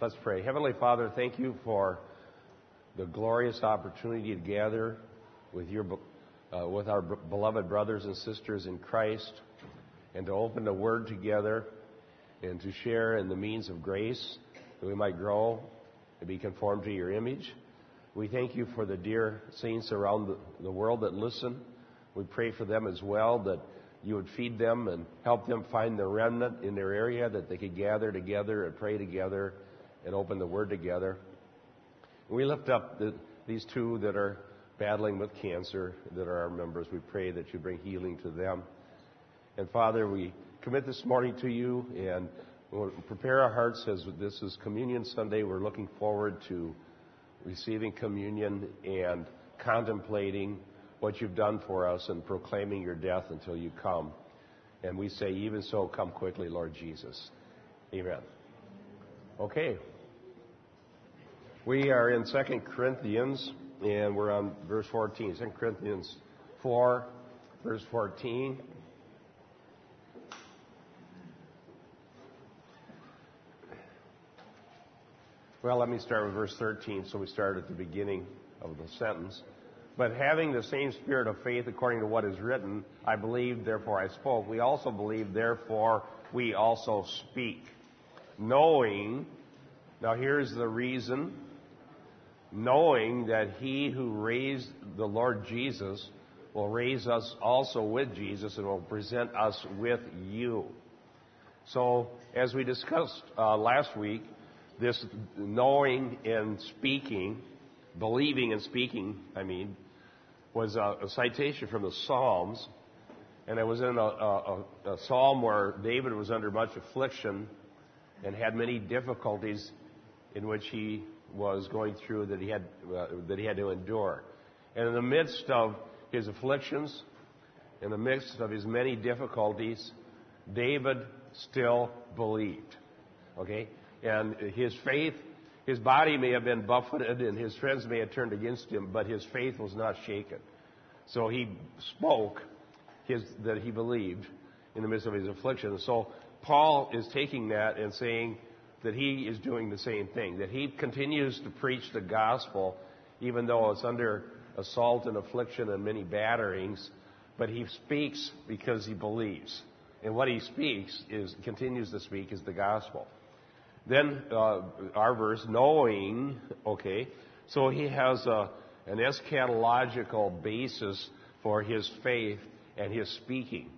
Let's pray. Heavenly Father, thank you for the glorious opportunity to gather with your uh, with our beloved brothers and sisters in Christ and to open the Word together and to share in the means of grace that we might grow and be conformed to your image. We thank you for the dear saints around the, the world that listen. We pray for them as well that you would feed them and help them find the remnant in their area that they could gather together and pray together and open the Word together. We lift up the, these two that are battling with cancer, that are our members. We pray that you bring healing to them. And Father, we commit this morning to you and we'll prepare our hearts as this is Communion Sunday. We're looking forward to receiving communion and contemplating what you've done for us and proclaiming your death until you come. And we say, even so, come quickly, Lord Jesus. Amen. Okay. We are in 2 Corinthians, and we're on verse 14. 2 Corinthians 4, verse 14. Well, let me start with verse 13, so we start at the beginning of the sentence. But having the same spirit of faith according to what is written, I believed, therefore I spoke. We also believe, therefore we also speak knowing, now here's the reason, knowing that he who raised the Lord Jesus will raise us also with Jesus and will present us with you. So, as we discussed uh, last week, this knowing and speaking, believing and speaking, I mean, was a, a citation from the Psalms. And it was in a, a, a psalm where David was under much affliction and had many difficulties in which he was going through that he had uh, that he had to endure. And in the midst of his afflictions, in the midst of his many difficulties, David still believed. Okay? And his faith, his body may have been buffeted and his friends may have turned against him, but his faith was not shaken. So he spoke his, that he believed in the midst of his affliction. So Paul is taking that and saying that he is doing the same thing, that he continues to preach the gospel even though it's under assault and affliction and many batterings, but he speaks because he believes. And what he speaks is, continues to speak, is the gospel. Then uh, our verse, knowing, okay, so he has a, an eschatological basis for his faith and his speaking.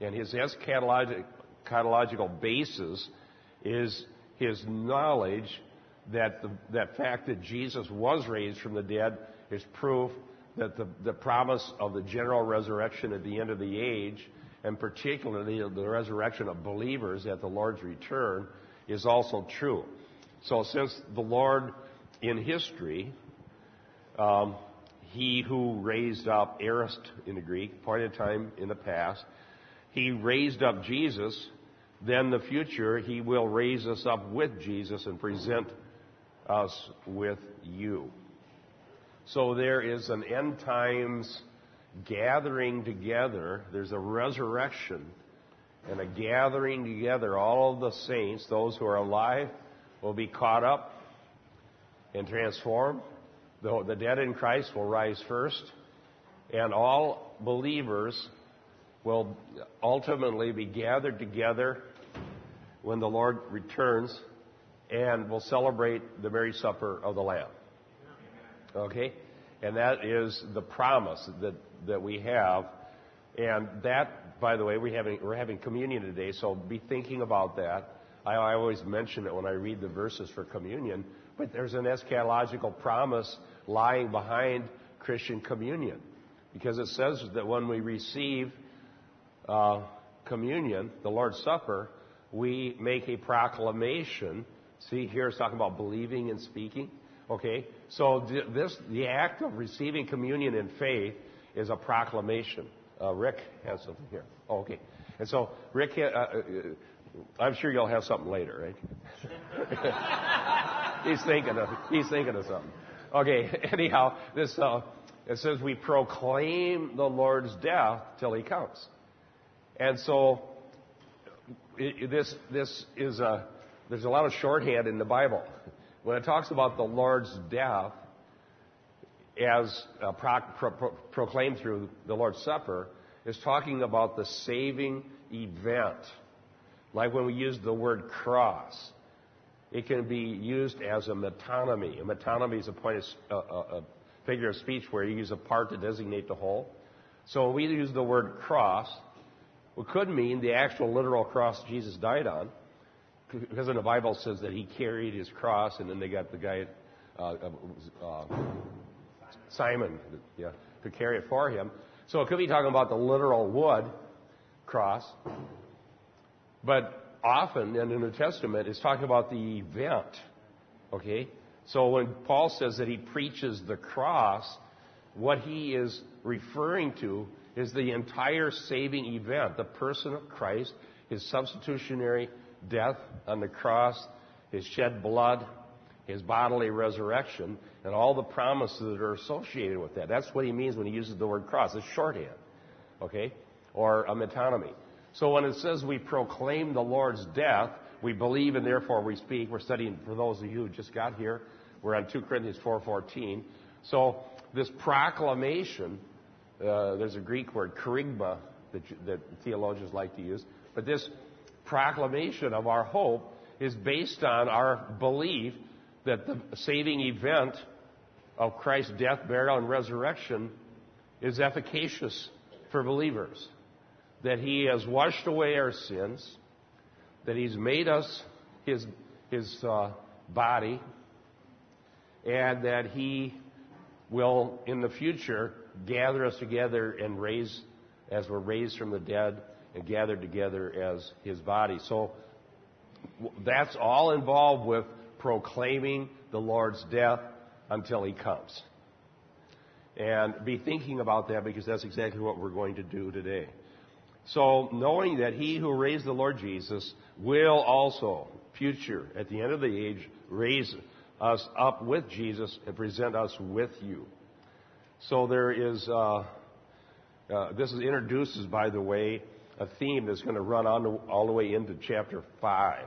And his eschatological Eschatological basis is his knowledge that the that fact that Jesus was raised from the dead is proof that the, the promise of the general resurrection at the end of the age, and particularly the resurrection of believers at the Lord's return, is also true. So, since the Lord in history, um, he who raised up aorist in the Greek, point in time in the past, he raised up Jesus, then the future he will raise us up with Jesus and present us with you. So there is an end times gathering together. There's a resurrection and a gathering together. All of the saints, those who are alive, will be caught up and transformed. The, the dead in Christ will rise first. And all believers will ultimately be gathered together when the Lord returns and will celebrate the marriage supper of the Lamb. Okay? And that is the promise that, that we have. And that, by the way, we having, we're having communion today, so be thinking about that. I, I always mention it when I read the verses for communion, but there's an eschatological promise lying behind Christian communion. Because it says that when we receive uh, communion, the Lord's Supper, we make a proclamation. See, here it's talking about believing and speaking. Okay? So this, the act of receiving communion in faith is a proclamation. Uh, Rick has something here. Oh, okay. And so, Rick, uh, uh, I'm sure you'll have something later, right? he's thinking of, he's thinking of something. Okay. Anyhow, this, uh, it says we proclaim the Lord's death till he comes. And so, it, this, this is a, there's a lot of shorthand in the Bible. When it talks about the Lord's death, as uh, pro- pro- proclaimed through the Lord's Supper, is talking about the saving event. Like when we use the word cross, it can be used as a metonymy. A metonymy is a point of, a, a, a figure of speech where you use a part to designate the whole. So when we use the word cross, it could mean the actual literal cross Jesus died on, because in the Bible says that he carried his cross, and then they got the guy, uh, uh Simon, yeah, to carry it for him. So it could be talking about the literal wood cross, but often in the New Testament it's talking about the event. Okay? So when Paul says that he preaches the cross, what he is referring to is the entire saving event, the person of Christ, his substitutionary death on the cross, his shed blood, his bodily resurrection, and all the promises that are associated with that. That's what he means when he uses the word cross. It's shorthand, okay? Or a metonymy. So when it says we proclaim the Lord's death, we believe and therefore we speak. We're studying, for those of you who just got here, we're on 2 Corinthians 4.14. So this proclamation, uh, there's a Greek word, kerygma, that, that theologians like to use, but this proclamation of our hope is based on our belief that the saving event of Christ's death, burial, and resurrection is efficacious for believers. That He has washed away our sins, that He's made us His, his uh, body, and that He will, in the future, gather us together and raise, as we're raised from the dead, and gathered together as His body. So that's all involved with proclaiming the Lord's death until he comes. And be thinking about that because that's exactly what we're going to do today. So, knowing that he who raised the Lord Jesus will also, future, at the end of the age, raise us up with Jesus and present us with you. So there is, uh, uh, this is introduces, by the way, a theme that's going to run on to, all the way into chapter 5.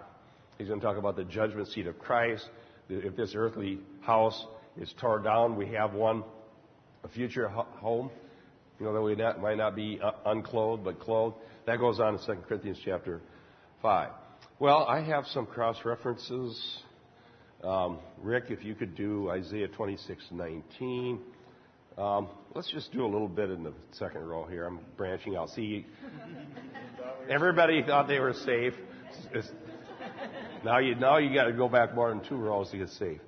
He's going to talk about the judgment seat of Christ. If this earthly house is torn down, we have one, a future home. You know, that we not, might not be uh, unclothed, but clothed. That goes on in 2 Corinthians chapter 5. Well, I have some cross references. Um, Rick, if you could do Isaiah 26:19. Um, let's just do a little bit in the second row here. I'm branching out. See, everybody thought they were safe. It's, now you now you got to go back more than two rows to get safe.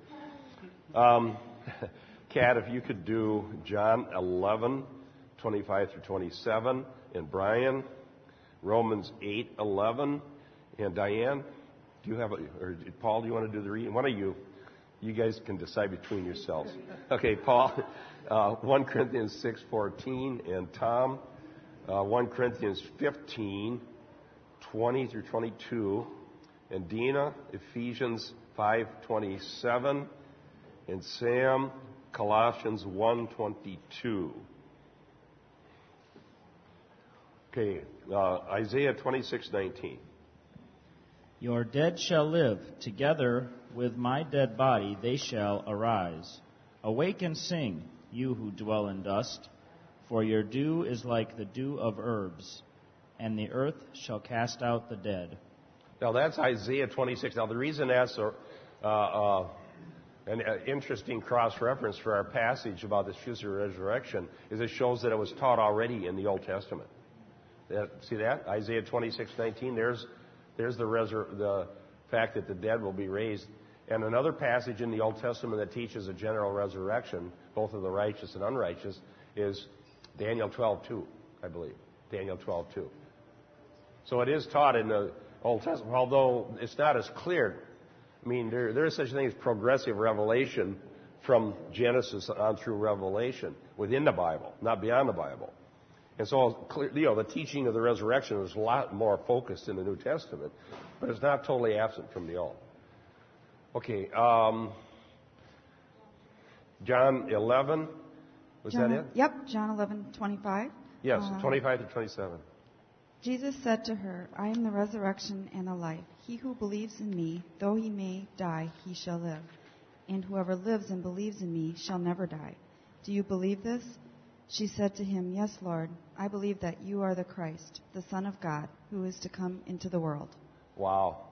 Um, Kat, if you could do John 11, 25 through 27, and Brian, Romans 8, 11, and Diane, do you have a, or Paul, do you want to do the reading? One of you, you guys can decide between yourselves. Okay, Paul, uh, 1 Corinthians 6.14 and Tom, uh, 1 Corinthians 15, 20 through 22, and Dina, Ephesians 5:27, and Sam, Colossians 1:22. Okay, uh, Isaiah 26:19. Your dead shall live, together with my dead body they shall arise. Awake and sing, you who dwell in dust, for your dew is like the dew of herbs, and the earth shall cast out the dead. Now that's Isaiah 26. Now the reason that's a, uh, uh, an uh, interesting cross reference for our passage about this future resurrection is it shows that it was taught already in the Old Testament. see that Isaiah 26:19. There's there's the, resur- the fact that the dead will be raised. And another passage in the Old Testament that teaches a general resurrection, both of the righteous and unrighteous, is Daniel 12:2, I believe. Daniel 12:2. So it is taught in the Old Testament, although it's not as clear. I mean, there, there is such a thing as progressive revelation from Genesis on through Revelation within the Bible, not beyond the Bible. And so, you know, the teaching of the resurrection is a lot more focused in the New Testament, but it's not totally absent from the Old. Okay, um, John 11, was John, that it? Yep, John 11, 25. Yes, uh, 25 to 27. Jesus said to her, I am the resurrection and the life. He who believes in me, though he may die, he shall live. And whoever lives and believes in me shall never die. Do you believe this? She said to him, Yes, Lord. I believe that you are the Christ, the Son of God, who is to come into the world. Wow.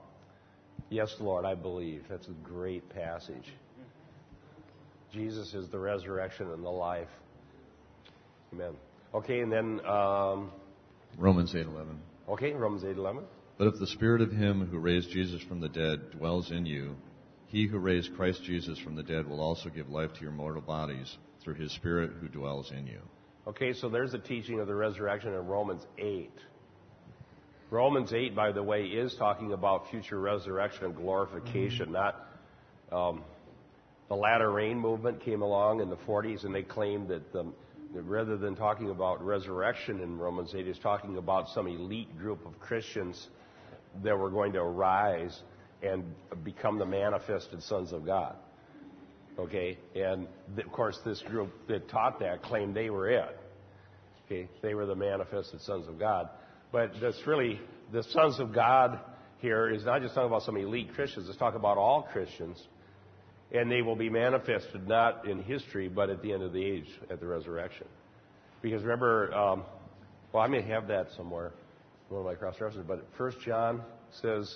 Yes, Lord, I believe. That's a great passage. Jesus is the resurrection and the life. Amen. Okay, and then um, Romans 8:11. okay, Romans eight eleven. But if the spirit of him who raised Jesus from the dead dwells in you, he who raised Christ Jesus from the dead will also give life to your mortal bodies through his spirit who dwells in you. Okay, so there's the teaching of the resurrection in Romans 8. Romans 8, by the way, is talking about future resurrection and glorification, not um, the latter rain movement came along in the 40s and they claimed that, that rather than talking about resurrection in Romans 8, is talking about some elite group of Christians that were going to arise and become the manifested sons of God. Okay, and th- of course, this group that taught that claimed they were it. Okay, they were the manifested sons of God. But that's really the sons of God here is not just talking about some elite Christians. It's talking about all Christians, and they will be manifested not in history, but at the end of the age, at the resurrection. Because remember, um, well, I may have that somewhere, one of my cross references, but First John says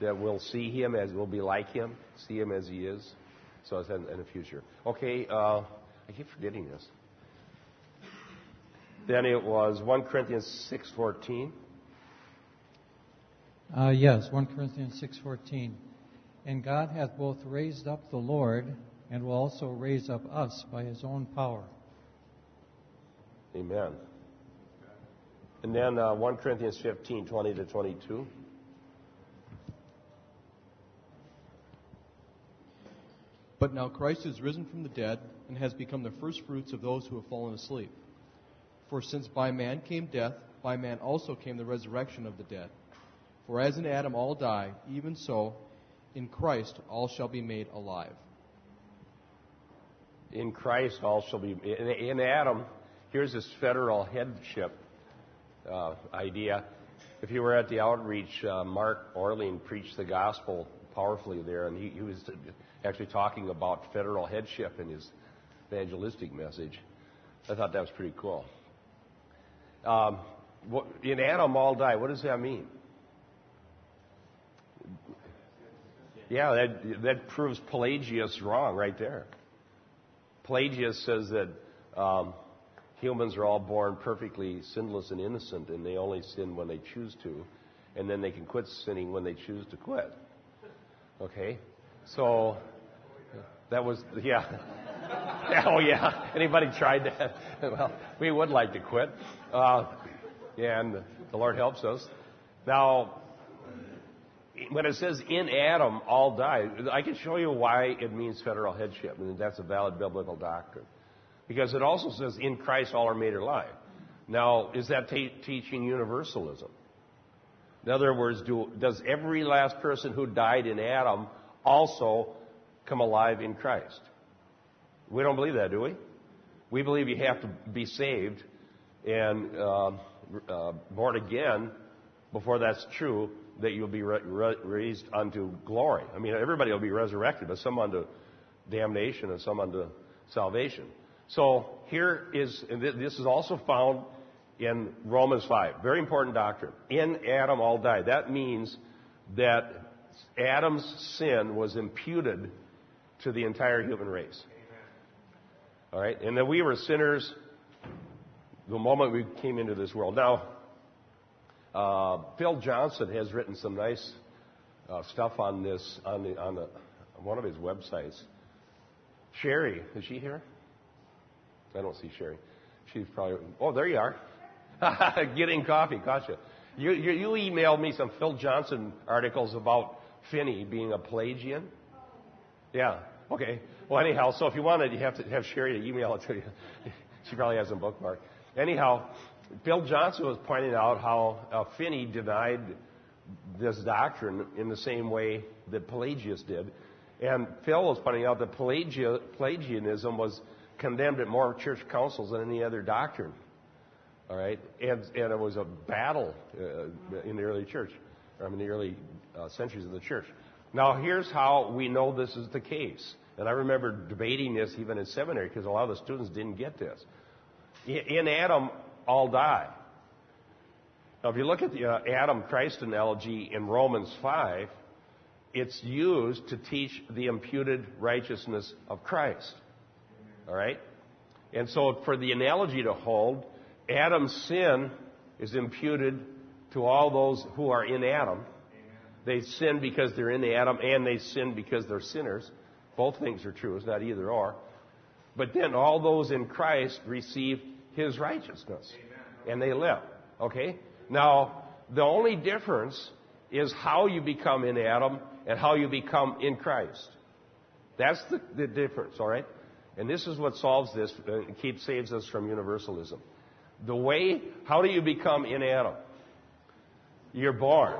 that we'll see him as we'll be like him, see him as he is. So it's in, in the future. Okay, uh, I keep forgetting this. Then it was 1 Corinthians 6:14. Uh, yes, 1 Corinthians 6:14. And God hath both raised up the Lord and will also raise up us by his own power. Amen. And then uh, 1 Corinthians 15, 20 to 22. But now Christ is risen from the dead and has become the firstfruits of those who have fallen asleep. For since by man came death, by man also came the resurrection of the dead. For as in Adam all die, even so in Christ all shall be made alive. In Christ all shall be. In, Adam, here's this federal headship uh, idea. If you were at the outreach, uh, Mark Orlean preached the gospel powerfully there, and he, he was actually talking about federal headship in his evangelistic message. I thought that was pretty cool. Um, what, in Adam, all die. What does that mean? Yeah, that, that proves Pelagius wrong right there. Pelagius says that um, humans are all born perfectly sinless and innocent, and they only sin when they choose to, and then they can quit sinning when they choose to quit. Okay? So, that was, yeah. oh, yeah. Anybody tried that? well, we would like to quit. Uh, and the Lord helps us. Now, when it says in Adam all die, I can show you why it means federal headship, and that's a valid biblical doctrine. Because it also says in Christ all are made alive. Now, is that t- teaching universalism? In other words, do, does every last person who died in Adam also come alive in Christ? We don't believe that, do we? We believe you have to be saved and uh, uh, born again before that's true that you'll be re- re- raised unto glory. I mean, everybody will be resurrected, but some unto damnation and some unto salvation. So here is, and this is also found in Romans 5. Very important doctrine. In Adam all died. That means that Adam's sin was imputed to the entire human race. All right? And that we were sinners the moment we came into this world. Now, uh, Phil Johnson has written some nice uh, stuff on this on, the, on the, one of his websites. Sherry, is she here? I don't see Sherry. She's probably. Oh, there you are. Getting coffee, gotcha. You, you, you emailed me some Phil Johnson articles about Finney being a Pelagian. Yeah. Okay. Well, anyhow, so if you wanted, you have to have Sherry to email it to you. she probably has them bookmarked. Anyhow, Bill Johnson was pointing out how uh, Finney denied this doctrine in the same way that Pelagius did. And Phil was pointing out that Pelagia, Pelagianism was condemned at more church councils than any other doctrine All right, and and it was a battle uh, in the early church, or in the early uh, centuries of the church. Now, here's how we know this is the case. And I remember debating this even in seminary because a lot of the students didn't get this. In Adam, all die. Now, if you look at the uh, Adam Christ analogy in Romans 5, it's used to teach the imputed righteousness of Christ. All right? And so, for the analogy to hold, Adam's sin is imputed to all those who are in Adam. They sin because they're in Adam, and they sin because they're sinners. Both things are true. It's not either or. But then all those in Christ receive His righteousness, and they live. Okay? Now, the only difference is how you become in Adam and how you become in Christ. That's the, the difference, all right? And this is what solves this and uh, keeps saves us from universalism. The way, how do you become in Adam? You're born.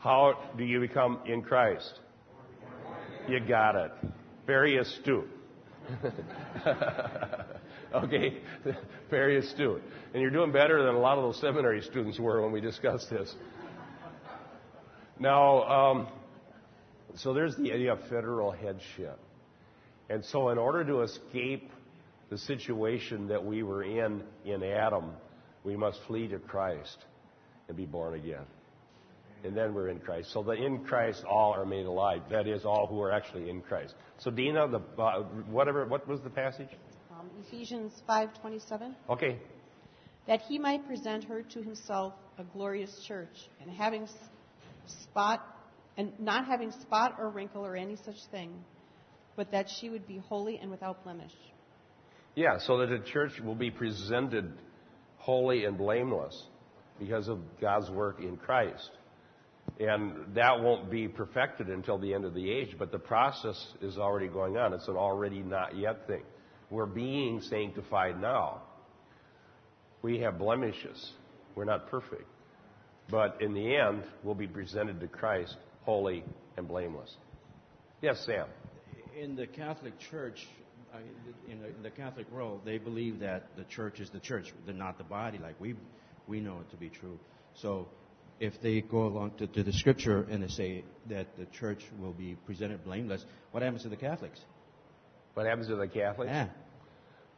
How do you become in Christ? You got it. Very astute. okay? Very astute. And you're doing better than a lot of those seminary students were when we discussed this. Now, um, so there's the idea of federal headship. And so, in order to escape the situation that we were in in Adam, we must flee to Christ and be born again. And then we're in Christ. So the in Christ all are made alive. That is, all who are actually in Christ. So Dina, the uh, whatever, what was the passage? Um, Ephesians 5:27. Okay. That he might present her to himself a glorious church, and having spot, and not having spot or wrinkle or any such thing, but that she would be holy and without blemish. Yeah, so that the church will be presented holy and blameless because of God's work in Christ. And that won't be perfected until the end of the age, but the process is already going on. It's an already not yet thing. We're being sanctified now. We have blemishes. We're not perfect. But in the end, we'll be presented to Christ holy and blameless. Yes, Sam. In the Catholic Church, in the, Catholic world, they believe that the church is the church, they're not the body, like we we know it to be true. So, if they go along to, to the Scripture and they say that the church will be presented blameless, what happens to the Catholics? What happens to the Catholics? Yeah.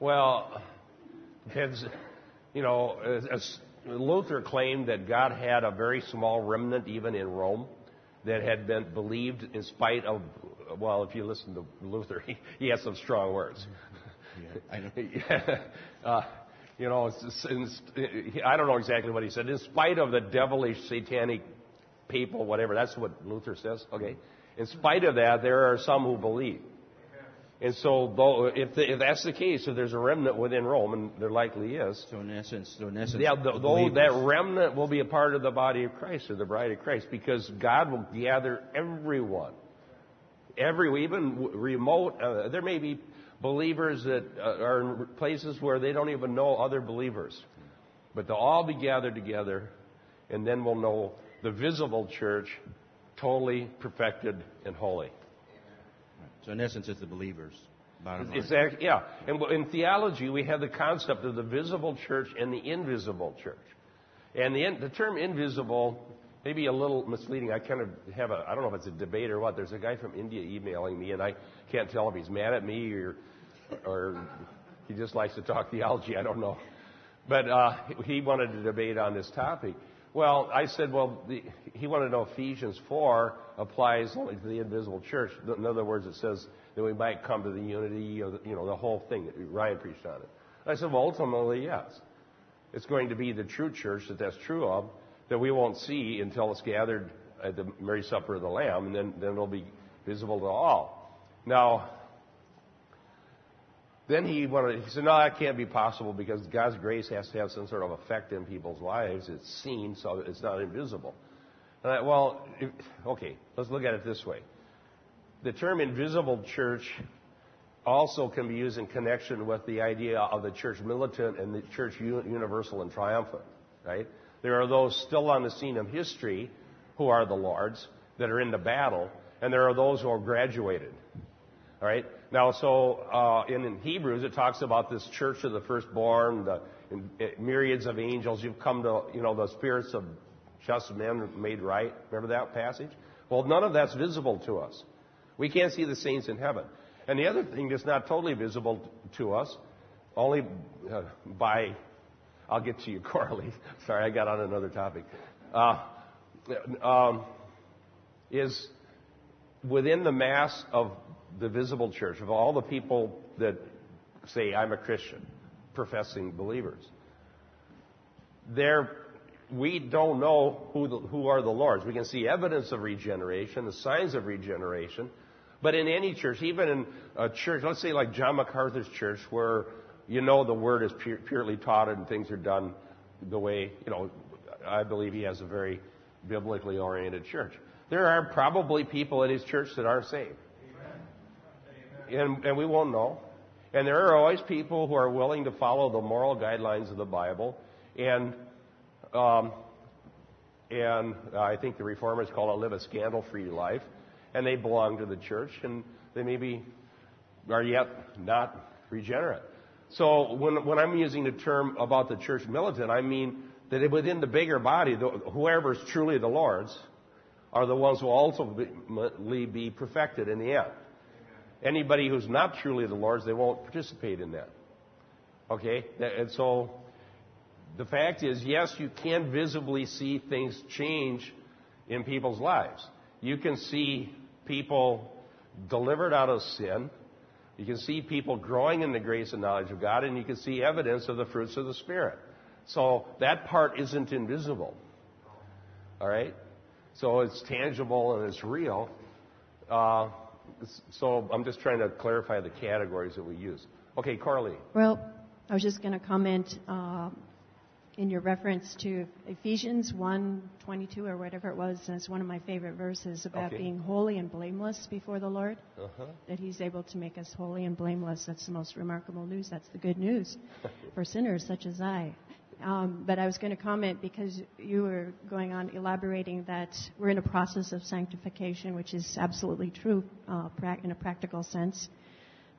Well, it's, you know, as Luther claimed that God had a very small remnant even in Rome that had been believed in spite of, well, if you listen to Luther, he, he has some strong words. Yeah, I know. yeah. uh, you know, I don't know exactly what he said. In spite of the devilish, satanic people, whatever, that's what Luther says. Okay. In spite of that, there are some who believe. And so, though, if, the, if that's the case, if there's a remnant within Rome, and there likely is. So in essence, so in essence, yeah, the, though that remnant will be a part of the body of Christ or the bride of Christ, because God will gather everyone, every even remote. Uh, there may be believers that uh, are in places where they don't even know other believers, but they'll all be gathered together, and then we'll know the visible church, totally perfected and holy. So in essence, it's the believers. Bottom line. Exactly. Yeah. And in theology, we have the concept of the visible church and the invisible church. And the, the term invisible may be a little misleading. I kind of have a, I don't know if it's a debate or what. There's a guy from India emailing me, and I can't tell if he's mad at me or, or he just likes to talk theology. I don't know. But uh, he wanted to debate on this topic. Well, I said, well, the, he wanted to know Ephesians 4 applies only to the invisible church. In other words, it says that we might come to the unity, of the, you know, the whole thing. Ryan preached on it. I said, well, ultimately, yes. It's going to be the true church that that's true of, that we won't see until it's gathered at the Marriage Supper of the Lamb, and then, then it'll be visible to all. Now, then he wanted, he said, no, that can't be possible because God's grace has to have some sort of effect in people's lives. It's seen, so it's not invisible. And I, well, if, okay, let's look at it this way. The term invisible church also can be used in connection with the idea of the church militant and the church universal and triumphant, right? There are those still on the scene of history who are the Lord's that are in the battle, and there are those who are graduated. All right? Now, so uh, in, in, Hebrews, it talks about this church of the firstborn, the and uh, myriads of angels. You've come to, you know, the spirits of just men made right. Remember that passage? Well, none of that's visible to us. We can't see the saints in heaven. And the other thing that's not totally visible to us, only uh, by, I'll get to you, Corley. Sorry, I got on another topic. Uh, um, is within the mass of the visible church, of all the people that say, I'm a Christian, professing believers, there, we don't know who, the, who are the Lord's. We can see evidence of regeneration, the signs of regeneration, but in any church, even in a church, let's say like John MacArthur's church, where you know the word is pure, purely taught and things are done the way, you know, I believe he has a very biblically oriented church. There are probably people in his church that aren't saved. And, and we won't know. And there are always people who are willing to follow the moral guidelines of the Bible. And, um, and I think the reformers call it live a scandal free life and they belong to the church, and they maybe are yet not regenerate. So when, when I'm using the term about the church militant, I mean that within the bigger body, the, whoever is truly the Lord's are the ones who will ultimately be perfected in the end. Anybody who's not truly the Lord's, they won't participate in that. Okay? And so the fact is, yes, you can visibly see things change in people's lives. You can see people delivered out of sin. You can see people growing in the grace and knowledge of God, and you can see evidence of the fruits of the Spirit. So that part isn't invisible. All right? So it's tangible and it's real. Uh, so I'm just trying to clarify the categories that we use. Okay, Carly. Well, I was just going to comment uh, in your reference to Ephesians 1:22 or whatever it was, and it's one of my favorite verses about Okay. being holy and blameless before the Lord. Uh-huh. That He's able to make us holy and blameless. That's the most remarkable news. That's the good news for sinners such as I. Um, but I was going to comment because you were going on elaborating that we're in a process of sanctification, which is absolutely true uh, in a practical sense.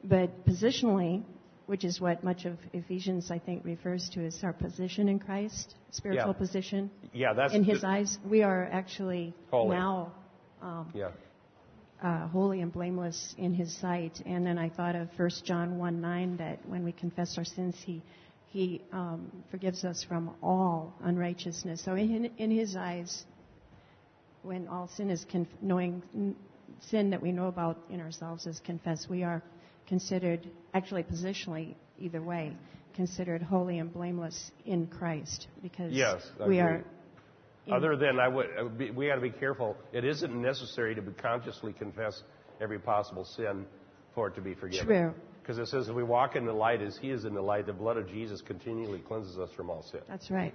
But positionally, which is what much of Ephesians, I think, refers to as our position in Christ, spiritual Yeah. position. Yeah, that's in His the- eyes, we are actually Holy. now um, Yeah. uh, holy and blameless in His sight. And then I thought of 1 John 1 9 that when we confess our sins, He He um, forgives us from all unrighteousness. So in, in His eyes, when all sin is conf- knowing n- sin that we know about in ourselves is confessed, we are considered actually positionally either way considered holy and blameless in Christ because Yes, we are Other than I would, be, we got to be careful. It isn't necessary to be consciously confess every possible sin for it to be forgiven. True. Because it says, if we walk in the light as He is in the light, the blood of Jesus continually cleanses us from all sin. That's right.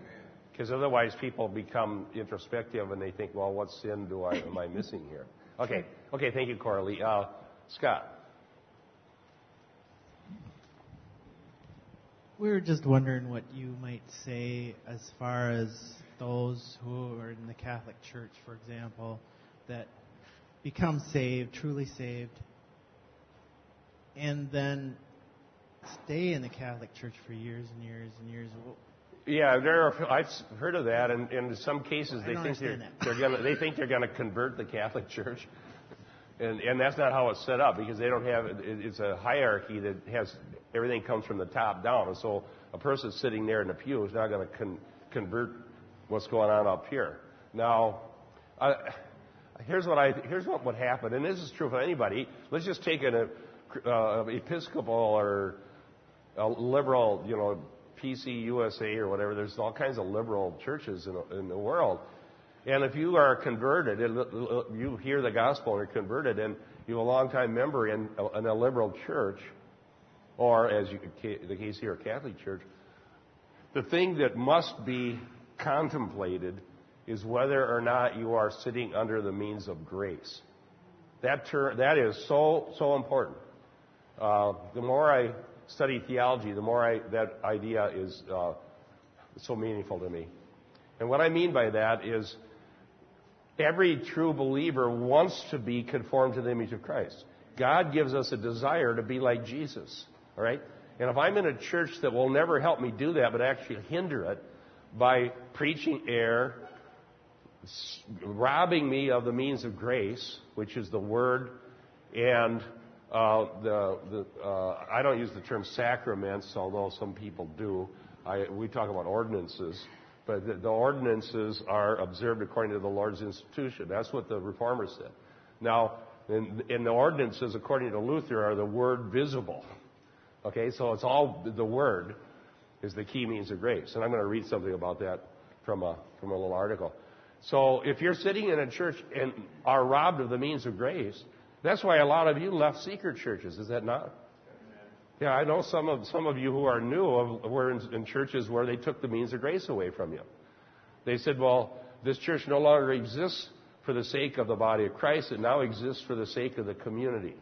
Because otherwise, people become introspective and they think, well, what sin do I am I missing here? Okay, okay, thank you, Coralie. Uh, Scott. We were just wondering what you might say as far as those who are in the Catholic Church, for example, that become saved, truly saved, and then stay in the Catholic Church for years and years and years. Yeah, there are, I've heard of that, and, and in some cases they think they're, they're gonna, they think they're going to convert the Catholic Church, and and that's not how it's set up because they don't have it's a hierarchy that has everything comes from the top down, and so a person sitting there in the pew is not going to con, convert what's going on up here. Now, here's what I here's what would happen, and this is true for anybody. Let's just take an uh, Episcopal or a liberal, you know, PC USA or whatever. There's all kinds of liberal churches in, in the world. And if you are converted, you hear the gospel and are converted, and you're a long-time member in a, in a liberal church, or as you, the case here, a Catholic church, the thing that must be contemplated is whether or not you are sitting under the means of grace. That ter- that is so so important. Uh, the more I study theology, the more I, that idea is uh, so meaningful to me. And what I mean by that is every true believer wants to be conformed to the image of Christ. God gives us a desire to be like Jesus, all right? And if I'm in a church that will never help me do that, but actually hinder it by preaching error, robbing me of the means of grace, which is the Word, and uh, the, the uh, I don't use the term sacraments, although some people do. I, we talk about ordinances, but the, the ordinances are observed according to the Lord's institution. That's what the reformers said. Now, in, in the ordinances, according to Luther, are the Word visible. Okay, so it's all the Word is the key means of grace. And I'm going to read something about that from a, from a little article. So if you're sitting in a church and are robbed of the means of grace, that's why a lot of you left seeker churches, is that not? Yeah, I know some of some of you who are new of, were in, in churches where they took the means of grace away from you. They said, "Well, this church no longer exists for the sake of the body of Christ; it now exists for the sake of the community."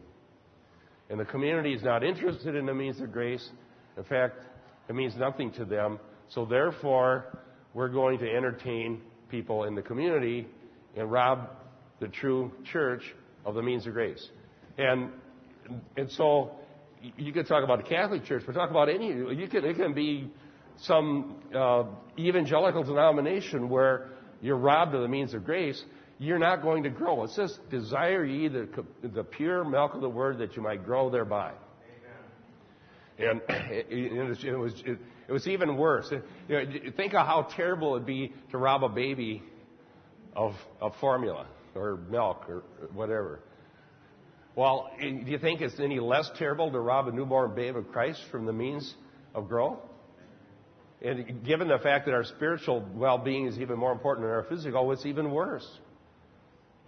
And the community is not interested in the means of grace. In fact, it means nothing to them. So therefore, we're going to entertain people in the community and rob the true church of the means of grace. And and so you could talk about the Catholic Church, but talk about any. You can it can be some uh, evangelical denomination where you're robbed of the means of grace. You're not going to grow. It says, "Desire ye the, the pure milk of the word, that you might grow thereby." And it, it, it was it, it was even worse. You know, think of how terrible it'd be to rob a baby of, of formula or milk or whatever. Well, do you think it's any less terrible to rob a newborn babe of Christ from the means of growth? And given the fact that our spiritual well-being is even more important than our physical, it's even worse.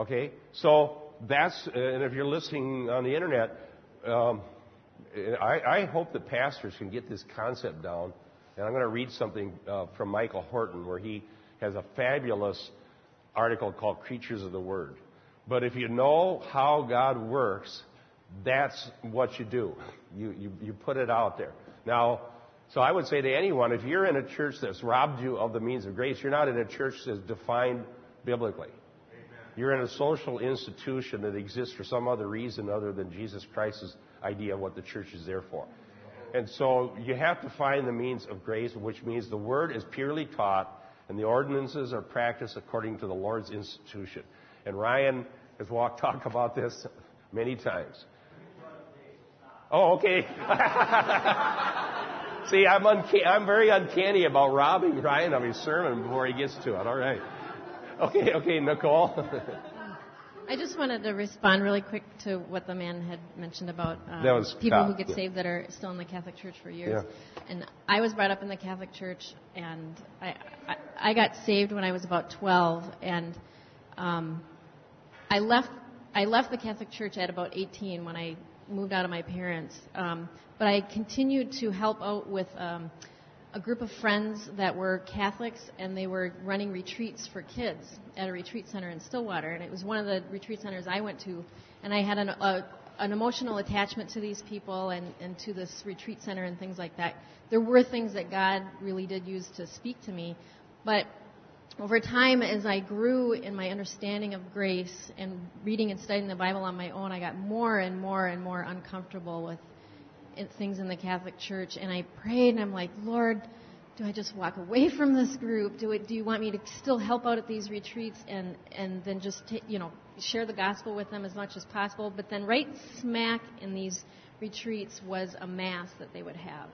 Okay, so that's and if you're listening on the internet, um, I, I hope that pastors can get this concept down. And I'm going to read something uh, from Michael Horton where he has a fabulous article called Creatures of the Word. But if you know how God works, that's what you do. You, you, you put it out there. Now, so I would say to anyone, if you're in a church that's robbed you of the means of grace, you're not in a church that's defined biblically. You're in a social institution that exists for some other reason other than Jesus Christ's idea of what the church is there for. And so you have to find the means of grace, which means the word is purely taught and the ordinances are practiced according to the Lord's institution. And Ryan has walked talk about this many times. Oh, okay. See, I'm, unca- I'm very uncanny about robbing Ryan of his sermon before he gets to it. All right. Okay, okay, Nicole. I just wanted to respond really quick to what the man had mentioned about um, people who get yeah. saved that are still in the Catholic Church for years. Yeah. And I was brought up in the Catholic Church, and I, I, I got saved when I was about 12, and um, I left I left the Catholic Church at about 18 when I moved out of my parents. Um, but I continued to help out with um, a group of friends that were Catholics, and they were running retreats for kids at a retreat center in Stillwater. And it was one of the retreat centers I went to, and I had an, a, an emotional attachment to these people and, and to this retreat center and things like that. There were things that God really did use to speak to me, but over time, as I grew in my understanding of grace and reading and studying the Bible on my own, I got more and more and more uncomfortable with things in the Catholic Church. And I prayed, and I'm like, Lord, do I just walk away from this group? Do it? Do you want me to still help out at these retreats and and then just ta you know share the gospel with them as much as possible? But then right smack in these retreats was a mass that they would have.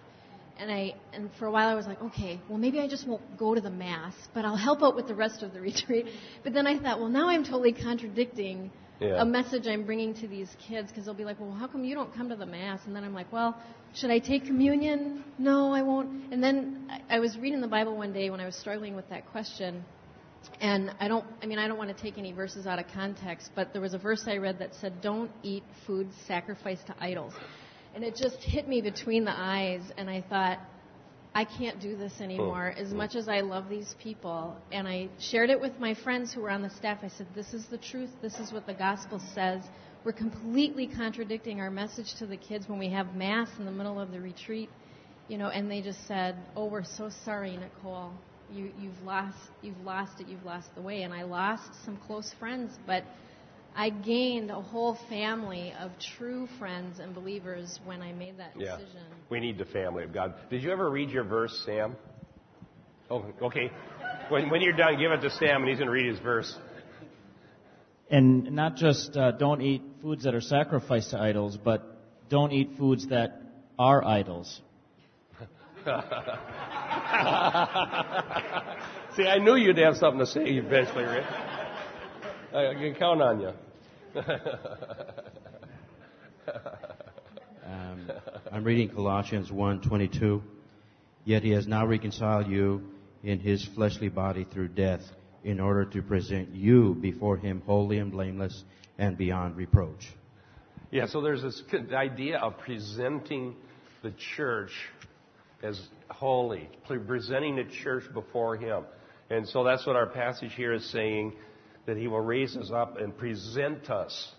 And I and for a while I was like, okay, well maybe I just won't go to the mass, but I'll help out with the rest of the retreat. But then I thought, well now I'm totally contradicting Yeah. a message I'm bringing to these kids because they'll be like, well how come you don't come to the mass? And then I'm like, well should I take communion? No, I won't. And then I, I was reading the Bible one day when I was struggling with that question. And I don't, I mean, I don't want to take any verses out of context, but there was a verse I read that said, don't eat food sacrificed to idols. And it just hit me between the eyes, and I thought, I can't do this anymore. As much as I love these people, and I shared it with my friends who were on the staff, I said, This is the truth. This is what the gospel says. We're completely contradicting our message to the kids when we have mass in the middle of the retreat, you know. And they just said, "Oh, we're so sorry, Nicole. You, you've lost, you've lost it. You've lost the way." And I lost some close friends, but I gained a whole family of true friends and believers when I made that Yeah. decision. We need the family of God. Did you ever read your verse, Sam? Oh, okay. When, when you're done, give it to Sam, and he's going to read his verse. And not just uh, don't eat foods that are sacrificed to idols, but don't eat foods that are idols. See, I knew you'd have something to say eventually, Rick. I can count on you. Um, I'm reading Colossians 1:22. Yet he has now reconciled you in his fleshly body through death, in order to present you before him holy and blameless and beyond reproach. Yeah, so there's this idea of presenting the church as holy, presenting the church before Him. And so that's what our passage here is saying that He will raise us up and present us,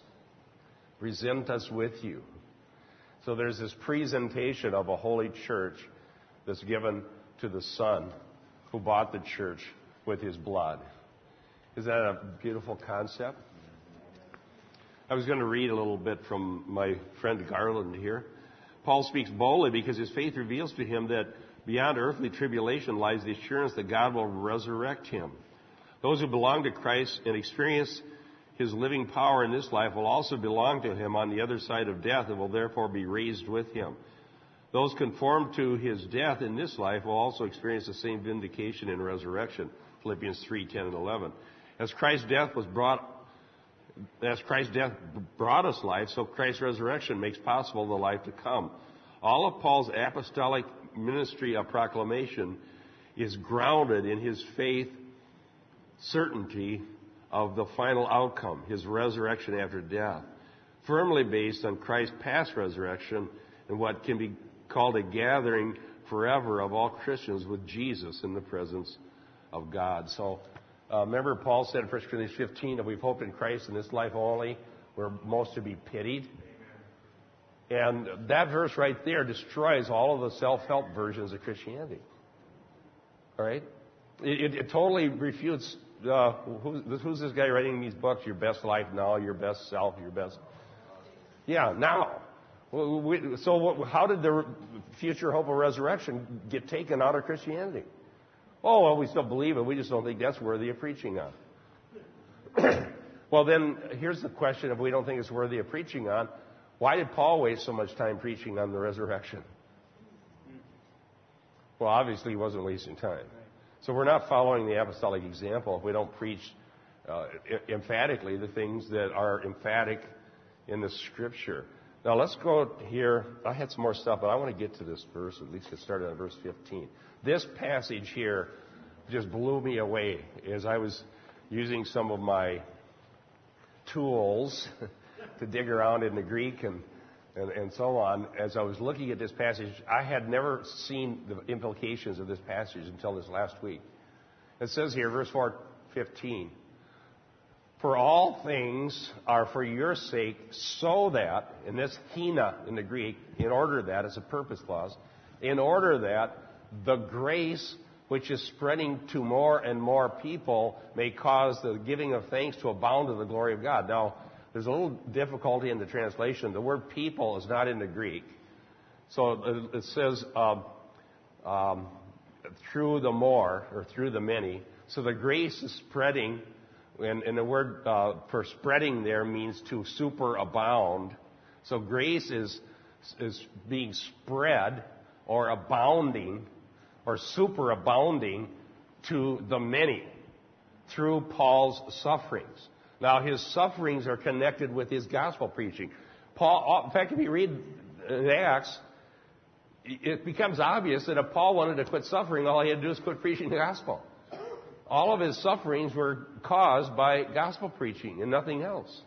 present us with you. So there's this presentation of a holy church that's given to the Son who bought the church with His blood. Is that a beautiful concept? I was going to read a little bit from my friend Garland here. Paul speaks boldly because his faith reveals to him that beyond earthly tribulation lies the assurance that God will resurrect him. Those who belong to Christ and experience his living power in this life will also belong to him on the other side of death and will therefore be raised with him. Those conformed to his death in this life will also experience the same vindication in resurrection. Philippians 3, 10 and 11. As Christ's death was brought as Christ's death brought us life, so Christ's resurrection makes possible the life to come. All of Paul's apostolic ministry of proclamation is grounded in his faith certainty of the final outcome, his resurrection after death, firmly based on Christ's past resurrection and what can be called a gathering forever of all Christians with Jesus in the presence of God. So uh, remember, Paul said in 1 Corinthians 15 that we've hoped in Christ in this life only. We're most to be pitied. And that verse right there destroys all of the self help versions of Christianity. All right? It, it, it totally refutes uh, who's, who's this guy writing these books? Your best life now, your best self, your best. Yeah, now. So, what, how did the future hope of resurrection get taken out of Christianity? Oh, well, we still believe it. We just don't think that's worthy of preaching on. well, then, here's the question if we don't think it's worthy of preaching on, why did Paul waste so much time preaching on the resurrection? Well, obviously, he wasn't wasting time. So we're not following the apostolic example if we don't preach uh, emphatically the things that are emphatic in the scripture. Now let's go here. I had some more stuff, but I want to get to this verse, at least get started on verse 15. This passage here just blew me away as I was using some of my tools to dig around in the Greek and, and, and, so on. As I was looking at this passage, I had never seen the implications of this passage until this last week. It says here, verse 4, 15. For all things are for your sake, so that, and this hina in the Greek, in order that, is a purpose clause, in order that the grace which is spreading to more and more people may cause the giving of thanks to abound to the glory of God. Now, there's a little difficulty in the translation. The word people is not in the Greek. So it says um, um, through the more, or through the many. So the grace is spreading, and, and the word uh, for spreading there means to superabound. So grace is, is being spread or abounding or superabounding to the many through Paul's sufferings. Now, his sufferings are connected with his gospel preaching. Paul, uh, in fact, if you read Acts, it becomes obvious that if Paul wanted to quit suffering, all he had to do was quit preaching the gospel. All of his sufferings were caused by gospel preaching and nothing else.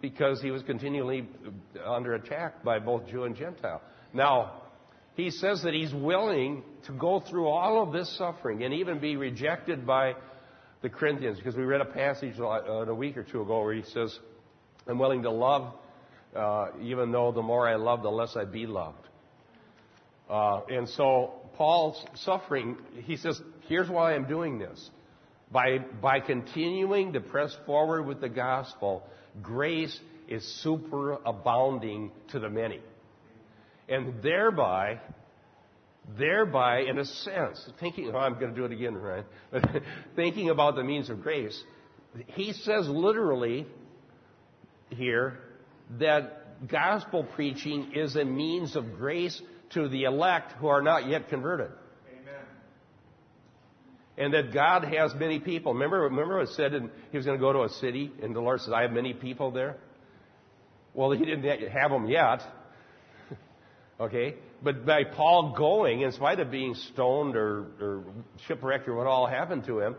Because he was continually under attack by both Jew and Gentile. Now, he says that he's willing to go through all of this suffering and even be rejected by the Corinthians, because we read a passage a week or two ago where he says, I'm willing to love, uh, even though the more I love, the less I be loved. Uh, and so Paul's suffering, he says, here's why I'm doing this. By, by continuing to press forward with the gospel, grace is superabounding to the many. And thereby, thereby, in a sense, thinking, oh, I'm going to do it again, right? But thinking about the means of grace, he says literally here that gospel preaching is a means of grace to the elect who are not yet converted. Amen. And that God has many people. Remember, remember it said in, he was going to go to a city, and the Lord says, I have many people there? Well, he didn't have them yet. Okay? But by Paul going, in spite of being stoned or, or shipwrecked or what all happened to him,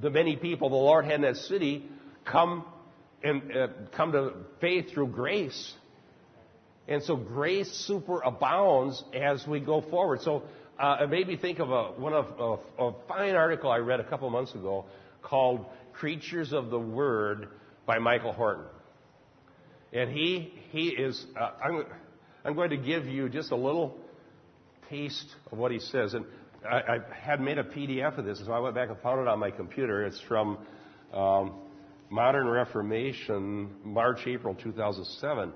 the many people the Lord had in that city come and uh, come to faith through grace. And so grace superabounds as we go forward. So uh, it made me think of a, one of a, fine article I read a couple months ago called "Creatures of the Word" by Michael Horton. And he he is. Uh, I'm, going to give you just a little taste of what he says. And I, I had made a PDF of this, so I went back and found it on my computer. It's from um, Modern Reformation, March, April 2007.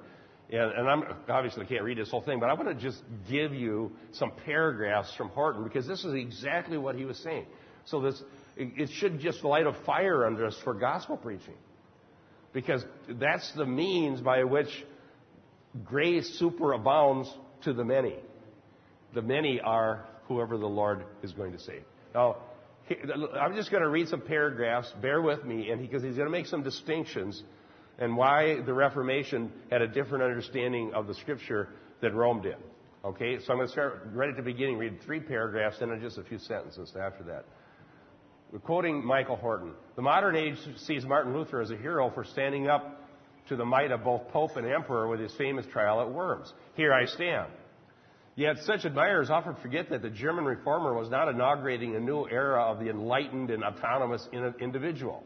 And, and I'm obviously can't read this whole thing, but I want to just give you some paragraphs from Horton because this is exactly what he was saying. So this it should just light a fire under us for gospel preaching, because that's the means by which grace superabounds to the many. The many are whoever the Lord is going to save. Now, I'm just going to read some paragraphs. Bear with me, and because he's going to make some distinctions and why the Reformation had a different understanding of the Scripture than Rome did. Okay, so I'm going to start right at the beginning, read three paragraphs, and then just a few sentences after that. We're quoting Michael Horton. The modern age sees Martin Luther as a hero for standing up to the might of both Pope and Emperor with his famous trial at Worms. Here I stand. Yet such admirers often forget that the German reformer was not inaugurating a new era of the enlightened and autonomous individual.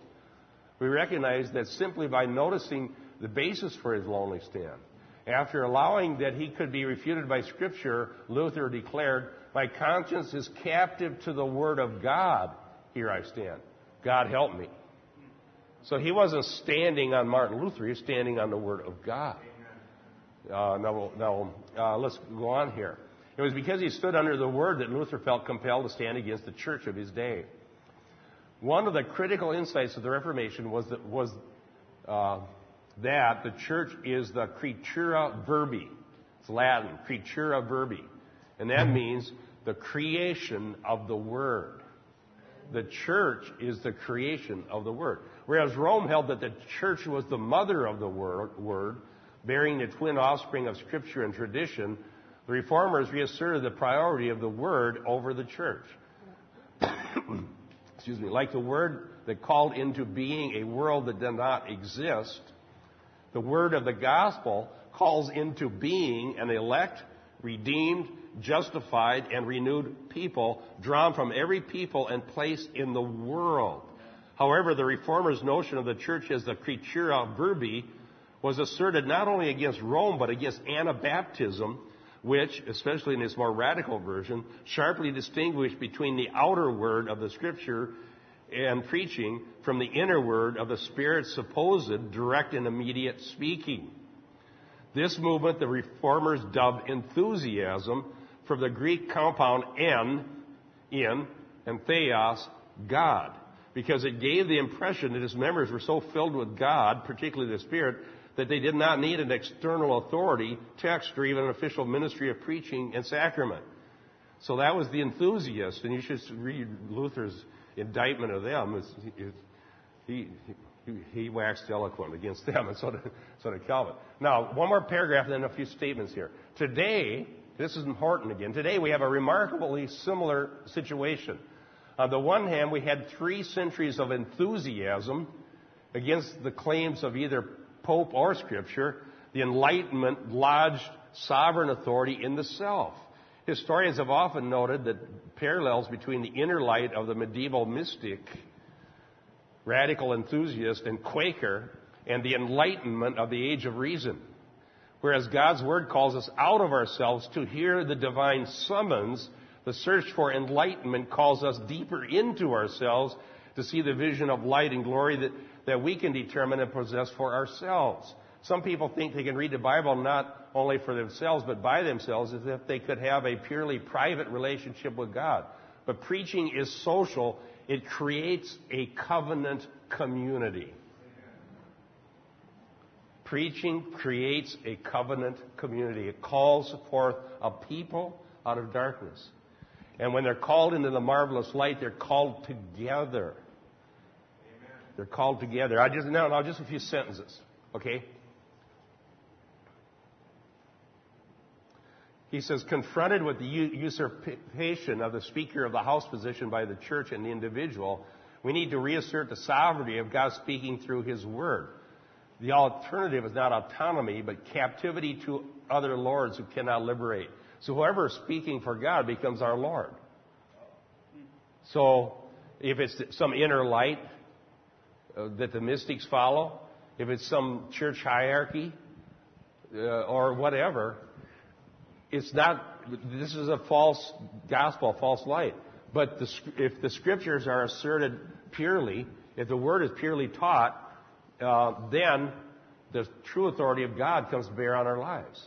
We recognize that simply by noticing the basis for his lonely stand. After allowing that he could be refuted by Scripture, Luther declared, My conscience is captive to the Word of God. Here I stand. God help me. So he wasn't standing on Martin Luther, he was standing on the Word of God. Uh, now, now uh, let's go on here. It was because he stood under the Word that Luther felt compelled to stand against the church of his day. One of the critical insights of the Reformation was that, was, uh, that the church is the creatura verbi. It's Latin, creatura verbi. And that means the creation of the Word. The church is the creation of the Word. Whereas Rome held that the church was the mother of the Word, bearing the twin offspring of Scripture and tradition, the Reformers reasserted the priority of the Word over the church. excuse me, like the word that called into being a world that did not exist, the word of the gospel calls into being an elect, redeemed, justified, and renewed people drawn from every people and place in the world. However, the reformers' notion of the church as the creatura verbi was asserted not only against Rome, but against Anabaptism, which, especially in its more radical version, sharply distinguished between the outer word of the Scripture and preaching from the inner word of the Spirit's supposed direct and immediate speaking. This movement the reformers dubbed enthusiasm from the Greek compound en, in, and theos, God, because it gave the impression that its members were so filled with God, particularly the Spirit, that they did not need an external authority, text, or even an official ministry of preaching and sacrament. So that was the enthusiast, and you should read Luther's indictment of them. He, he, he waxed eloquent against them, and so did, so did Calvin. Now, one more paragraph, and then a few statements here. Today, this is important again. Today, we have a remarkably similar situation. On the one hand, we had three centuries of enthusiasm against the claims of either Pope or Scripture, the Enlightenment lodged sovereign authority in the self. Historians have often noted that parallels between the inner light of the medieval mystic, radical enthusiast, and Quaker, and the enlightenment of the age of reason. Whereas God's Word calls us out of ourselves to hear the divine summons, the search for enlightenment calls us deeper into ourselves to see the vision of light and glory that that we can determine and possess for ourselves. Some people think they can read the Bible not only for themselves, but by themselves, as if they could have a purely private relationship with God. But preaching is social. It creates a covenant community. Preaching creates a covenant community. It calls forth a people out of darkness. And when they're called into the marvelous light, they're called together. They're called together. I just now, now just a few sentences, okay? He says, confronted with the usurpation of the Speaker of the House position by the church and the individual, we need to reassert the sovereignty of God speaking through His Word. The alternative is not autonomy, but captivity to other lords who cannot liberate. So whoever is speaking for God becomes our Lord. So if it's some inner light uh, that the mystics follow, if it's some church hierarchy uh, or whatever, it's not, this is a false gospel, false light. But the, if the scriptures are asserted purely, if the word is purely taught, uh, then the true authority of God comes to bear on our lives.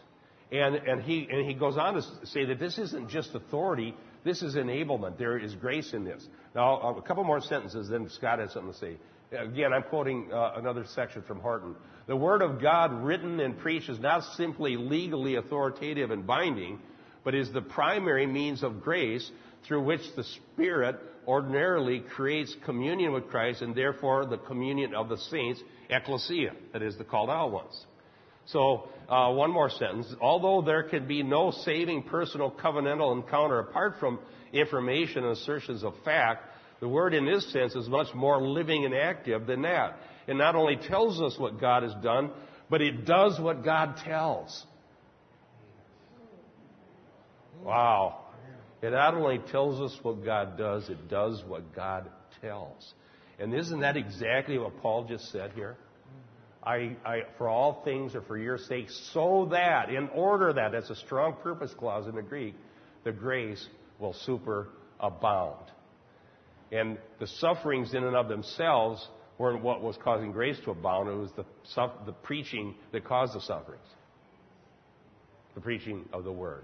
And, and, he, and he goes on to say that this isn't just authority, this is enablement. There is grace in this. Now, a couple more sentences, then Scott has something to say. Again, I'm quoting uh, another section from Horton. The Word of God written and preached is not simply legally authoritative and binding, but is the primary means of grace through which the Spirit ordinarily creates communion with Christ and therefore the communion of the saints, ecclesia, that is, the called out ones. So, uh, one more sentence. Although there can be no saving personal covenantal encounter apart from information and assertions of fact, the word in this sense is much more living and active than that. It not only tells us what God has done, but it does what God tells. Wow. It not only tells us what God does, it does what God tells. And isn't that exactly what Paul just said here? I, I, for all things are for your sake, so that, in order that, that's a strong purpose clause in the Greek, the grace will superabound. And the sufferings in and of themselves weren't what was causing grace to abound. It was the, the preaching that caused the sufferings. The preaching of the word.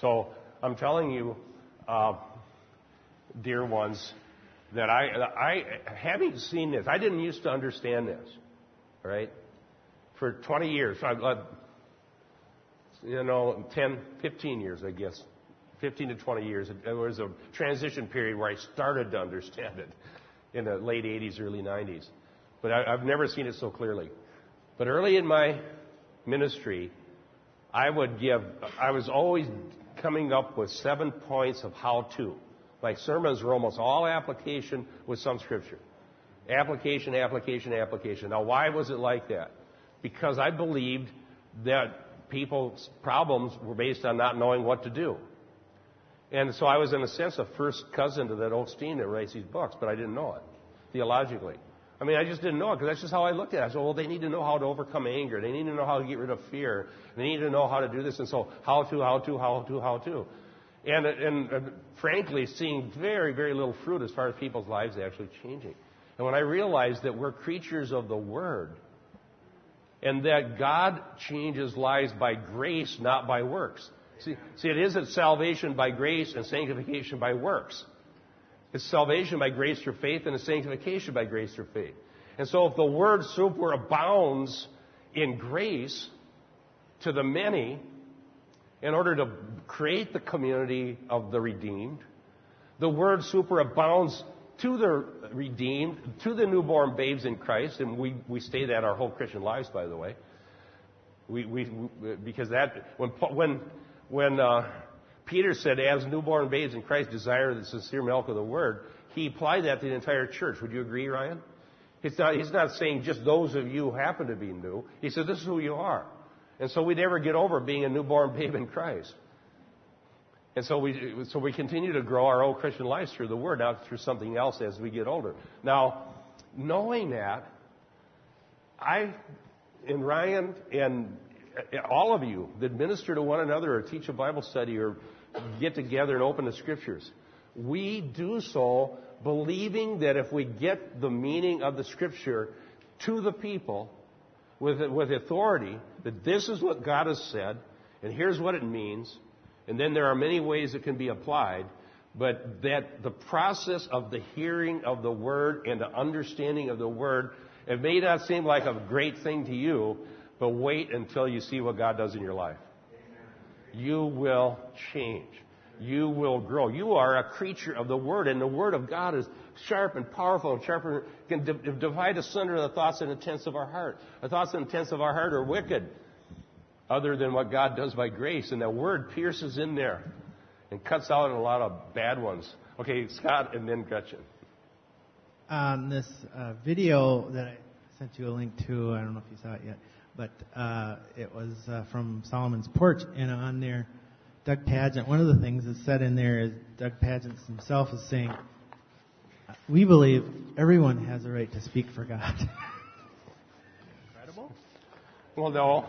So I'm telling you, uh, dear ones, that I, I, having seen this, I didn't used to understand this, right? For 20 years, I, uh, you know, 10, 15 years, I guess, 15 to 20 years. There was a transition period where I started to understand it in the late 80s, early 90s. But I, I've never seen it so clearly. But early in my ministry, I would give, I was always coming up with seven points of how to. My sermons were almost all application with some scripture. Application, application, application. Now, why was it like that? Because I believed that people's problems were based on not knowing what to do. And so I was, in a sense, a first cousin to that Osteen that writes these books, but I didn't know it theologically. I mean, I just didn't know it because that's just how I looked at it. I said, well, they need to know how to overcome anger. They need to know how to get rid of fear. They need to know how to do this. And so, how to, how to, how to, how to. And, and, and frankly, seeing very, very little fruit as far as people's lives actually changing. And when I realized that we're creatures of the Word, and that God changes lives by grace, not by works. See, see, it isn't salvation by grace and sanctification by works. It's salvation by grace through faith and it's sanctification by grace through faith. And so if the word superabounds in grace to the many in order to create the community of the redeemed, the word superabounds to the redeemed, to the newborn babes in Christ, and we, we stay that our whole Christian lives, by the way. We, we, because that, when, when when uh, Peter said, as newborn babes in Christ desire the sincere milk of the word, he applied that to the entire church. Would you agree, Ryan? It's not, he's not saying just those of you who happen to be new. He said, this is who you are. And so we never get over being a newborn babe in Christ. And so we, so we continue to grow our old Christian lives through the Word, not through something else as we get older. Now, knowing that, I, and Ryan and uh, all of you that minister to one another or teach a Bible study or get together and open the scriptures, we do so believing that if we get the meaning of the scripture, to the people with, with authority that this is what God has said, and here's what it means, and then there are many ways it can be applied, but that the process of the hearing of the Word and the understanding of the Word, it may not seem like a great thing to you, but wait until you see what God does in your life. You will change. You will grow. You are a creature of the Word, and the Word of God is sharp and powerful and sharper, can divide asunder the thoughts and intents of our heart. The thoughts and intents of our heart are wicked, other than what God does by grace, and that Word pierces in there and cuts out a lot of bad ones. Okay, Scott, and then Gretchen. On this uh, video that I sent you a link to, I don't know if you saw it yet, but uh, it was uh, from Solomon's Porch, and on there, Doug Pagitt, one of the things that's said in there is Doug Pagitt himself is saying, we believe everyone has a right to speak for God. Well, no,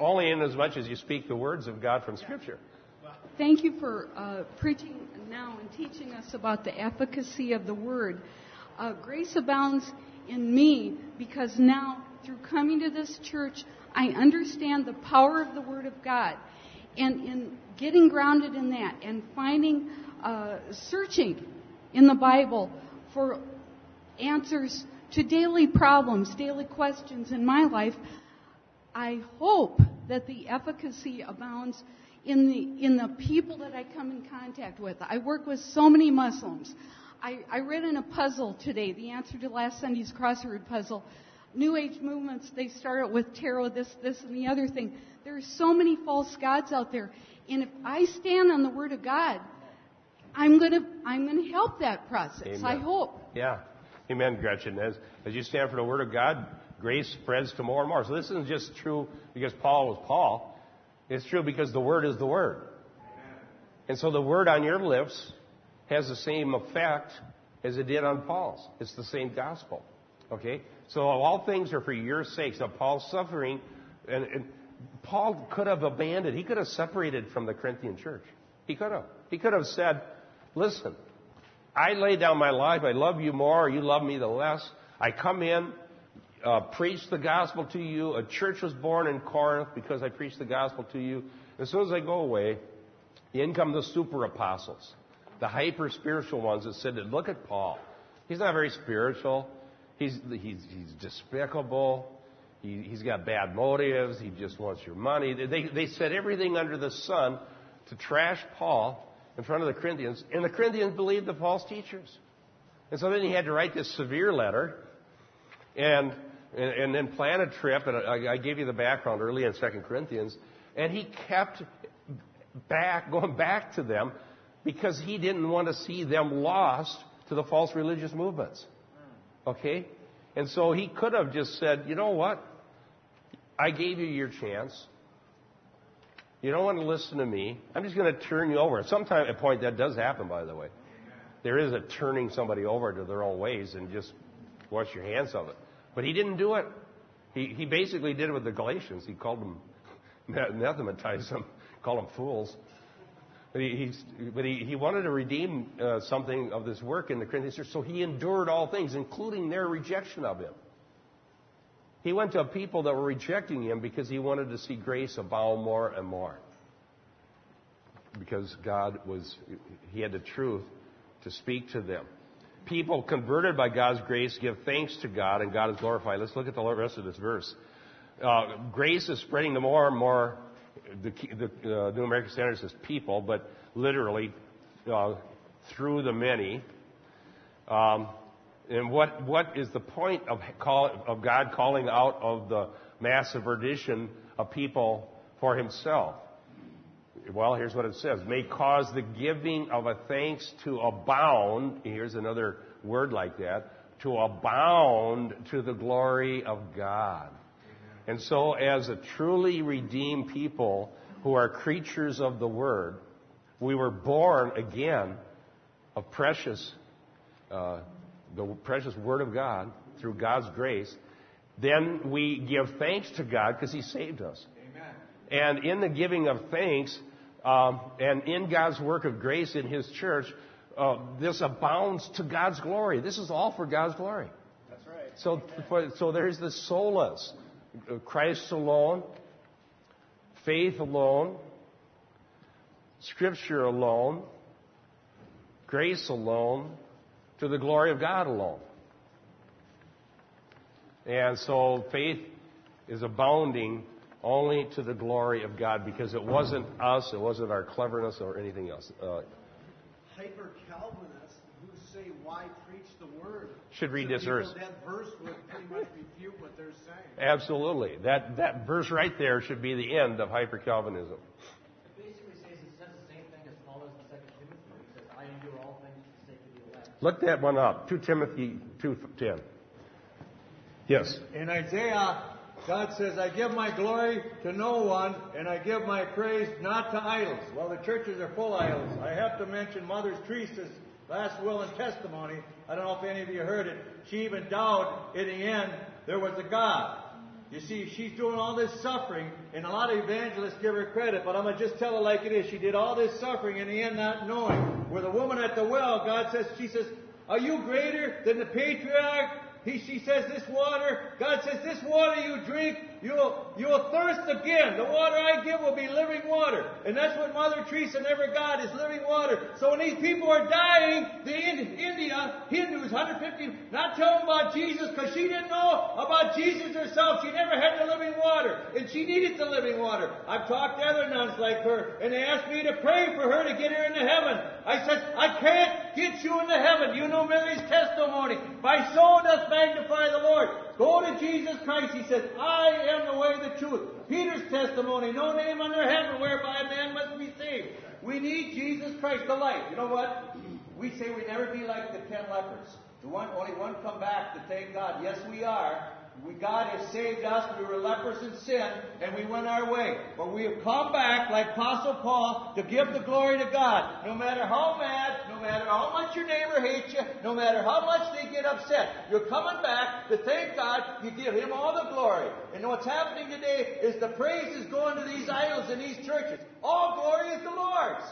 only in as much as you speak the words of God from Scripture. Thank you for uh, preaching now and teaching us about the efficacy of the Word. Uh, grace abounds in me because now, through coming to this church, I understand the power of the Word of God. And in getting grounded in that and finding, uh, searching in the Bible for answers to daily problems, daily questions in my life, I hope that the efficacy abounds in the, in the people that I come in contact with. I work with so many Muslims. I, I read in a puzzle today, the answer to last Sunday's crossword puzzle. New Age movements, they start out with tarot, this, this, and the other thing. There are so many false gods out there. And if I stand on the Word of God, I'm going to I'm to help that process. Amen. I hope. Yeah. Amen, Gretchen. As, as you stand for the Word of God, grace spreads to more and more. So this isn't just true because Paul was Paul. It's true because the Word is the Word. And so the Word on your lips has the same effect as it did on Paul's. It's the same gospel. Okay? So all things are for your sakes. So Paul's suffering, and, and Paul could have abandoned, he could have separated from the Corinthian church. He could have. He could have said, listen, I lay down my life. I love you more, you love me the less. I come in uh, preached the gospel to you. A church was born in Corinth because I preached the gospel to you. As soon as I go away, in come the super apostles, the hyper spiritual ones that said, Look at Paul. He's not very spiritual. He's, he's, he's despicable. He, he's got bad motives. He just wants your money. They, they said everything under the sun to trash Paul in front of the Corinthians, and the Corinthians believed the false teachers. And so then he had to write this severe letter. And and, and then plan a trip. And I, I gave you the background early in Second Corinthians, and he kept back, going back to them, because he didn't want to see them lost to the false religious movements. Okay, and so he could have just said, you know what? I gave you your chance. You don't want to listen to me. I'm just going to turn you over. Sometimes at point that does happen, by the way. There is a turning somebody over to their own ways and just wash your hands of it. But he didn't do it. He, he basically did it with the Galatians. He called them, anathematized them, called them fools. But he, but he, he wanted to redeem uh, something of this work in the Corinthians church, so he endured all things, including their rejection of him. He went to people that were rejecting him because he wanted to see grace abound more and more. Because God was, he had the truth to speak to them people converted by God's grace give thanks to God and God is glorified. Let's look at the rest of this verse. Uh, grace is spreading to more and more. The, the uh, New American Standard says people, but literally uh, through the many. Um, and what, what is the point of, call, of God calling out of the massive addition of people for himself? Well, here's what it says. May cause the giving of a thanks to abound. Here's another word like that. To abound to the glory of God. And so, as a truly redeemed people who are creatures of the Word, we were born again of precious, uh, the precious Word of God through God's grace. Then we give thanks to God because He saved us. Amen. And in the giving of thanks, um, and in God's work of grace in His church, uh, this abounds to God's glory. This is all for God's glory. That's right. So, so there's the solas. Christ alone, faith alone, Scripture alone, grace alone, to the glory of God alone. And so faith is abounding only to the glory of God because it wasn't us, it wasn't our cleverness or anything else. Uh, Hyper Calvinists who say, Why preach the word? Should read so this verse. That verse would pretty much refute what they're saying. Absolutely. That, that verse right there should be the end of hyper Calvinism. It basically says it says the same thing as Paul in Second Timothy. He says, "I endure all things for the sake of the elect." Look that one up. 2 Timothy 2.10. Yes. In Isaiah, God says, I give my glory to no one, and I give my praise not to idols. Well, the churches are full of idols. I have to mention Mother Teresa's last will and testimony. I don't know if any of you heard it. She even doubted in the end there was a God. You see, she's doing all this suffering, and a lot of evangelists give her credit, but I'm going to just tell her like it is. She did all this suffering in the end not knowing. Where the woman at the well, God says, she says, Are you greater than the patriarch? He, she says, This water, God says, This water you drink, you'll, you'll thirst again. The water I give will be living water. And that's what Mother Teresa never got, is living water. So when these people are dying, the Ind- India, Hindus, 150, not tell them about Jesus because she didn't know about Jesus herself. She never had the living water. And she needed the living water. I've talked to other nuns like her, and they asked me to pray for her to get her into heaven. I said, I can't get you into heaven. You know Mary's testimony. My soul doth magnify the Lord. Go to Jesus Christ. He says, I am the way, the truth. Peter's testimony, no name under heaven whereby a man must be saved. We need Jesus Christ, the light. You know what? We say we never be like the ten lepers. The one, only one come back to thank God. Yes, we are. We, God has saved us. We were lepers in sin, and we went our way. But we have come back, like Apostle Paul, to give the glory to God. No matter how mad, no matter how much your neighbor hates you, no matter how much they get upset, you're coming back to thank God. You give Him all the glory. And what's happening today is the praise is going to these idols in these churches. All glory is the Lord's.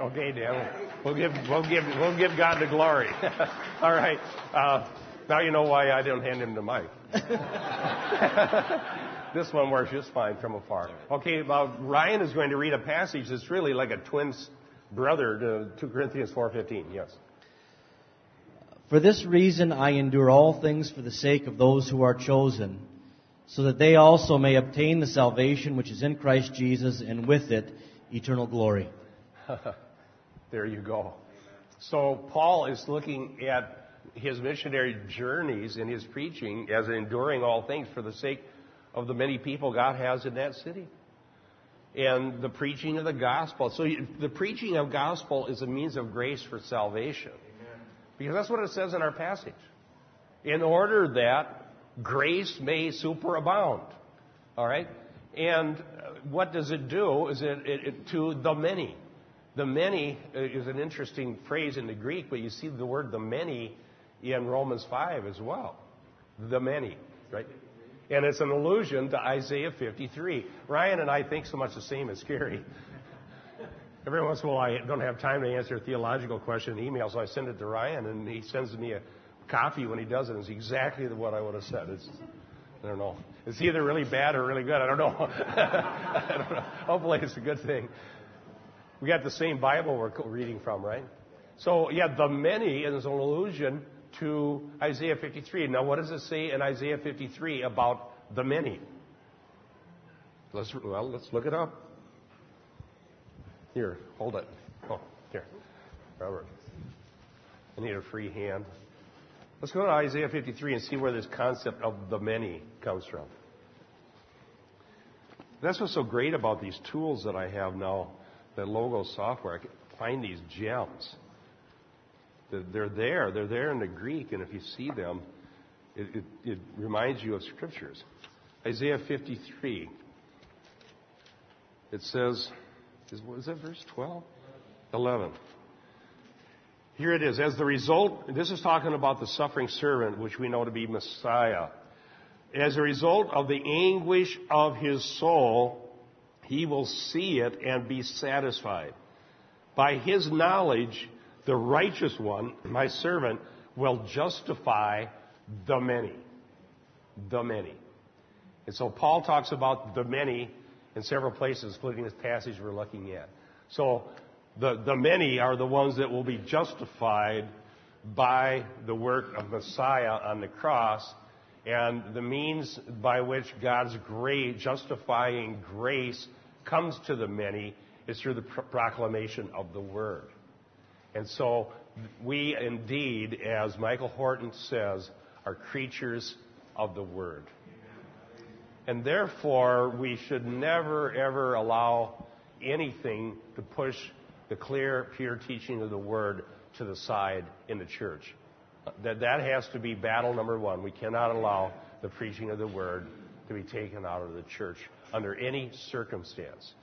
Okay, Dan. We'll give we'll give we'll give God the glory. All right. Uh, now you know why I didn't hand him the mic. this one works just fine from afar. Okay, well, Ryan is going to read a passage that's really like a twin's brother to 2 Corinthians 4:15. Yes. For this reason I endure all things for the sake of those who are chosen, so that they also may obtain the salvation which is in Christ Jesus, and with it eternal glory. there you go. So Paul is looking at his missionary journeys and his preaching as enduring all things for the sake of the many people God has in that city. And the preaching of the gospel. So the preaching of gospel is a means of grace for salvation. Because that's what it says in our passage. In order that grace may superabound. All right? And what does it do? Is it, it, it to the many? The many uh, is an interesting phrase in the Greek, but you see the word the many in Romans 5 as well. The many, right? And it's an allusion to Isaiah 53. Ryan and I think so much the same as Gary. Every once in a while, I don't have time to answer a theological question in email, so I send it to Ryan, and he sends me a copy when he does it. It's exactly what I would have said. It's, I don't know. It's either really bad or really good. I don't know. I don't know. Hopefully, it's a good thing. We got the same Bible we're reading from, right? So, yeah, the many is an allusion to Isaiah 53. Now, what does it say in Isaiah 53 about the many? Let's, well, let's look it up. Here, hold it. Oh, here. Robert. I need a free hand. Let's go to Isaiah 53 and see where this concept of the many comes from. That's what's so great about these tools that I have now, the Logos software. I can find these gems. They're there. They're there in the Greek, and if you see them, it, it, it reminds you of scriptures. Isaiah 53. It says, is, is that verse 12? 11. Here it is. As the result, this is talking about the suffering servant, which we know to be Messiah. As a result of the anguish of his soul, he will see it and be satisfied. By his knowledge, the righteous one, my servant, will justify the many. The many. And so Paul talks about the many in several places, including this passage we're looking at. So the, the many are the ones that will be justified by the work of Messiah on the cross and the means by which God's great justifying grace comes to the many is through the proclamation of the word. And so we indeed, as Michael Horton says, are creatures of the word. And therefore, we should never, ever allow anything to push the clear, pure teaching of the Word to the side in the church. That, that has to be battle number one. We cannot allow the preaching of the Word to be taken out of the church under any circumstance.